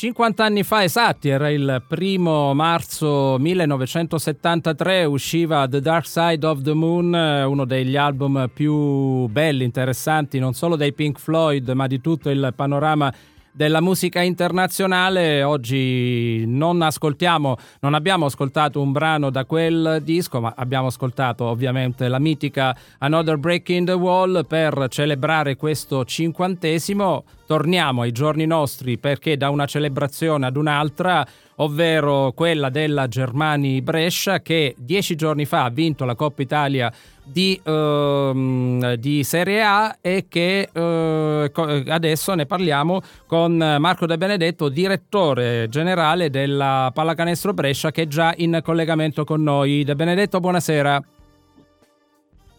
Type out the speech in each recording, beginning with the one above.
50 anni fa esatti, era il primo marzo 1973, usciva The Dark Side of the Moon, uno degli album più belli, interessanti, non solo dei Pink Floyd, ma di tutto il panorama della musica internazionale. Oggi non ascoltiamo, non abbiamo ascoltato un brano da quel disco, ma abbiamo ascoltato ovviamente la mitica Another Break in the Wall per celebrare questo cinquantesimo. Torniamo ai giorni nostri perché da una celebrazione ad un'altra ovvero quella della Germani Brescia che dieci giorni fa ha vinto la Coppa Italia di, uh, di Serie A e che uh, adesso ne parliamo con Marco De Benedetto, direttore generale della Pallacanestro Brescia che è già in collegamento con noi. De Benedetto, buonasera.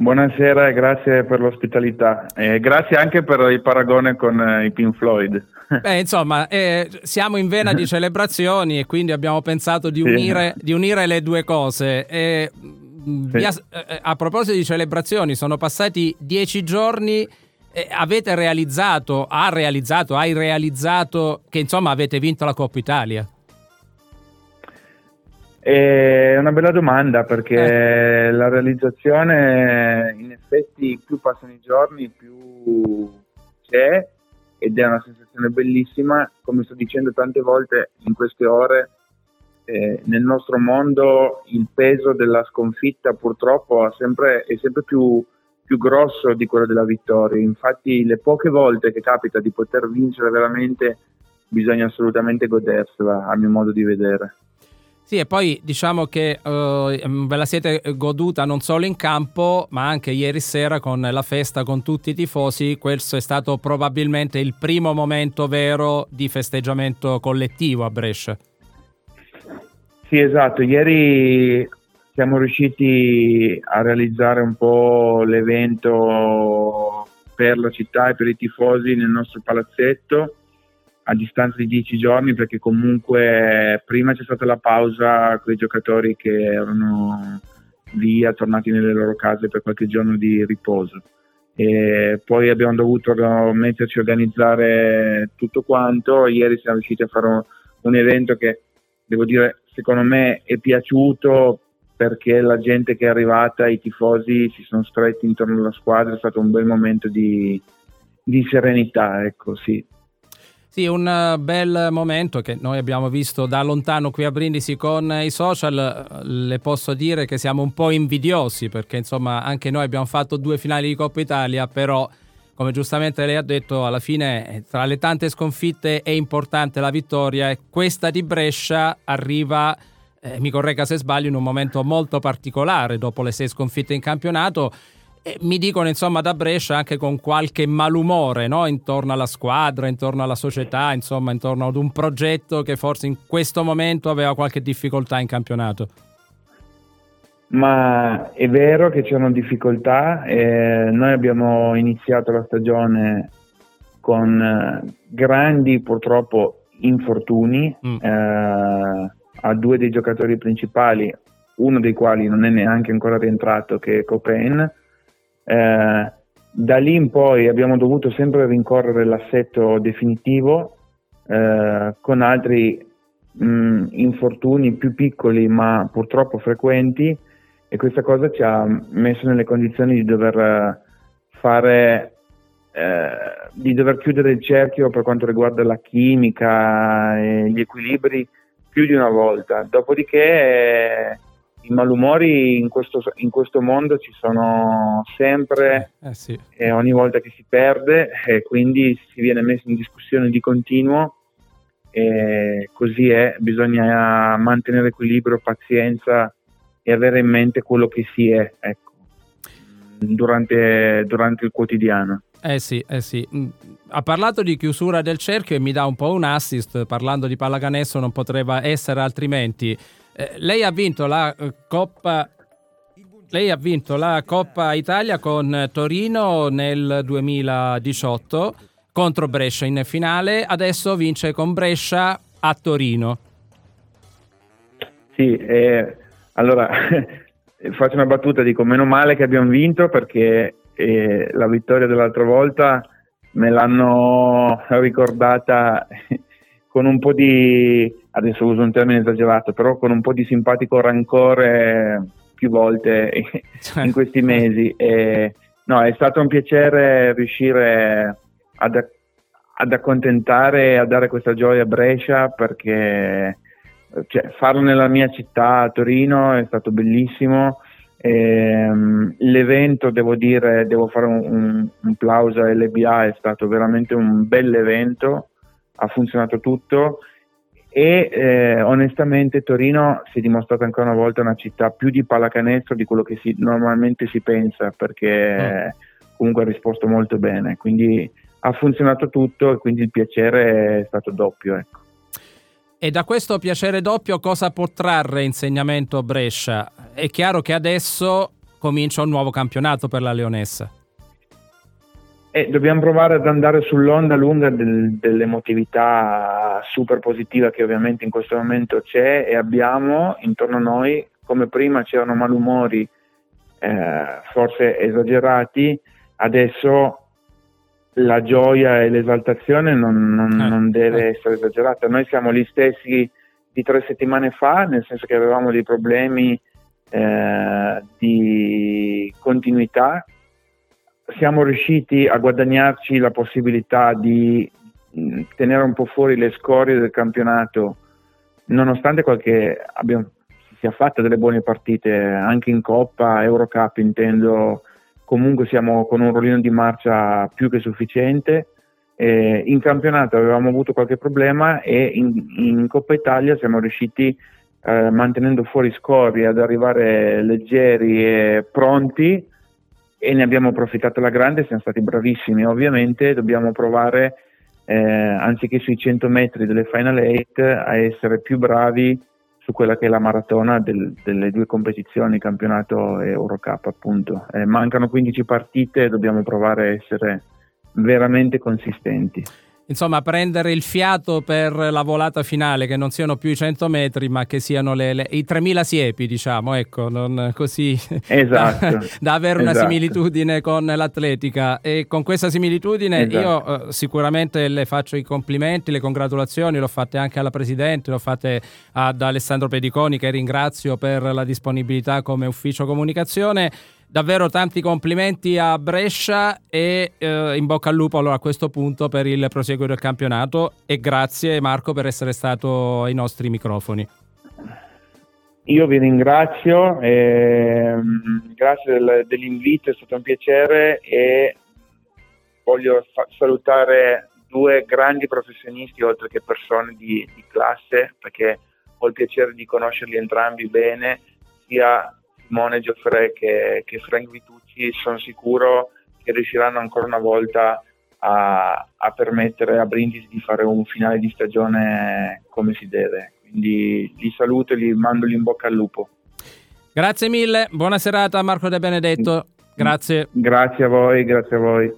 Buonasera e grazie per l'ospitalità e grazie anche per il paragone con eh, i Pink Floyd. Beh, insomma, eh, siamo in vena di celebrazioni e quindi abbiamo pensato di unire, sì. di unire le due cose. E, mm, sì. via, eh, a proposito di celebrazioni, sono passati dieci giorni. Eh, avete realizzato, ha realizzato, hai realizzato che insomma avete vinto la Coppa Italia? È una bella domanda perché eh. la realizzazione in effetti più passano i giorni più c'è ed è una sensazione bellissima, come sto dicendo tante volte in queste ore, eh, nel nostro mondo il peso della sconfitta purtroppo sempre, è sempre più, più grosso di quello della vittoria, infatti le poche volte che capita di poter vincere veramente bisogna assolutamente godersela a mio modo di vedere. Sì, e poi diciamo che uh, ve la siete goduta non solo in campo, ma anche ieri sera con la festa con tutti i tifosi. Questo è stato probabilmente il primo momento vero di festeggiamento collettivo a Brescia. Sì, esatto. Ieri siamo riusciti a realizzare un po' l'evento per la città e per i tifosi nel nostro palazzetto a distanza di dieci giorni perché comunque prima c'è stata la pausa con i giocatori che erano via, tornati nelle loro case per qualche giorno di riposo. E poi abbiamo dovuto metterci a organizzare tutto quanto. Ieri siamo riusciti a fare un, un evento che devo dire secondo me è piaciuto perché la gente che è arrivata, i tifosi si sono stretti intorno alla squadra, è stato un bel momento di, di serenità, ecco sì. Sì, un eh, bel momento che noi abbiamo visto da lontano qui a Brindisi con i social. Le posso dire che siamo un po' invidiosi perché insomma anche noi abbiamo fatto due finali di Coppa Italia, però come giustamente lei ha detto, alla fine eh, tra le tante sconfitte è importante la vittoria e questa di Brescia arriva, eh, mi corregga se sbaglio, in un momento molto particolare dopo le sei sconfitte in campionato e mi dicono insomma da Brescia anche con qualche malumore no? intorno alla squadra, intorno alla società, insomma intorno ad un progetto che forse in questo momento aveva qualche difficoltà in campionato. Ma è vero che c'erano difficoltà, eh, noi abbiamo iniziato la stagione con eh, grandi purtroppo infortuni mm. eh, a due dei giocatori principali, uno dei quali non è neanche ancora rientrato che è Copain eh, da lì in poi abbiamo dovuto sempre rincorrere l'assetto definitivo eh, con altri mh, infortuni più piccoli ma purtroppo frequenti e questa cosa ci ha messo nelle condizioni di dover fare eh, di dover chiudere il cerchio per quanto riguarda la chimica e gli equilibri più di una volta. Dopodiché i malumori in questo, in questo, mondo ci sono sempre eh, sì. e ogni volta che si perde e quindi si viene messo in discussione di continuo e così è, bisogna mantenere equilibrio, pazienza e avere in mente quello che si è ecco, durante, durante il quotidiano. Eh sì, eh sì. Mm, ha parlato di chiusura del cerchio e mi dà un po' un assist, parlando di pallacanestro non potrebbe essere altrimenti. Eh, lei ha vinto la eh, Coppa lei ha vinto la Coppa Italia con Torino nel 2018 contro Brescia in finale, adesso vince con Brescia a Torino. Sì, eh, allora faccio una battuta, dico meno male che abbiamo vinto perché eh, la vittoria dell'altra volta me l'hanno ricordata con un po' di, adesso uso un termine esagerato, però con un po' di simpatico rancore più volte in questi mesi. E, no, è stato un piacere riuscire ad, ad accontentare e a dare questa gioia a Brescia perché cioè, farlo nella mia città, a Torino, è stato bellissimo. E, um, l'evento, devo dire, devo fare un, un, un plauso a LBA, è stato veramente un bel evento, ha funzionato tutto e eh, onestamente Torino si è dimostrata ancora una volta una città più di pallacanestro di quello che si, normalmente si pensa perché mm. comunque ha risposto molto bene, quindi ha funzionato tutto e quindi il piacere è stato doppio. Ecco. E da questo piacere doppio cosa può trarre insegnamento Brescia? È chiaro che adesso comincia un nuovo campionato per la Leonessa. Eh, dobbiamo provare ad andare sull'onda lunga del, dell'emotività super positiva che ovviamente in questo momento c'è e abbiamo intorno a noi, come prima c'erano malumori eh, forse esagerati, adesso la gioia e l'esaltazione non, non, eh, non deve eh. essere esagerata. Noi siamo gli stessi di tre settimane fa, nel senso che avevamo dei problemi eh, di continuità. Siamo riusciti a guadagnarci la possibilità di mh, tenere un po' fuori le scorie del campionato, nonostante qualche abbiamo, si sia fatta delle buone partite anche in Coppa, Eurocup intendo comunque siamo con un rollino di marcia più che sufficiente. Eh, in campionato avevamo avuto qualche problema e in, in Coppa Italia siamo riusciti, eh, mantenendo fuori scori, ad arrivare leggeri e pronti e ne abbiamo approfittato alla grande, siamo stati bravissimi. Ovviamente dobbiamo provare, eh, anziché sui 100 metri delle Final 8, a essere più bravi su quella che è la maratona del, delle due competizioni, campionato e Eurocup appunto. Eh, mancano 15 partite dobbiamo provare a essere veramente consistenti insomma, prendere il fiato per la volata finale, che non siano più i 100 metri, ma che siano le, le, i 3000 siepi, diciamo, ecco, non così esatto, da, da, avere esatto. una similitudine con l'atletica. E con questa similitudine esatto. io eh, sicuramente le faccio i complimenti, le congratulazioni, l'ho fatte anche alla Presidente, l'ho fatte ad Alessandro Pediconi, che ringrazio per la disponibilità come ufficio comunicazione davvero tanti complimenti a Brescia e eh, in bocca al lupo allora, a questo punto per il proseguo del campionato e grazie Marco per essere stato ai nostri microfoni. Io vi ringrazio, eh, grazie del, dell'invito, è stato un piacere e voglio fa- salutare due grandi professionisti oltre che persone di, di classe perché ho il piacere di conoscerli entrambi bene, sia Simone Gioffre che, che Frank Vitucci sono sicuro che riusciranno ancora una volta a, a, permettere a Brindisi di fare un finale di stagione come si deve. Quindi li saluto e li mando in bocca al lupo. Grazie mille, buona serata Marco De Benedetto. Grazie. Grazie a voi, grazie a voi.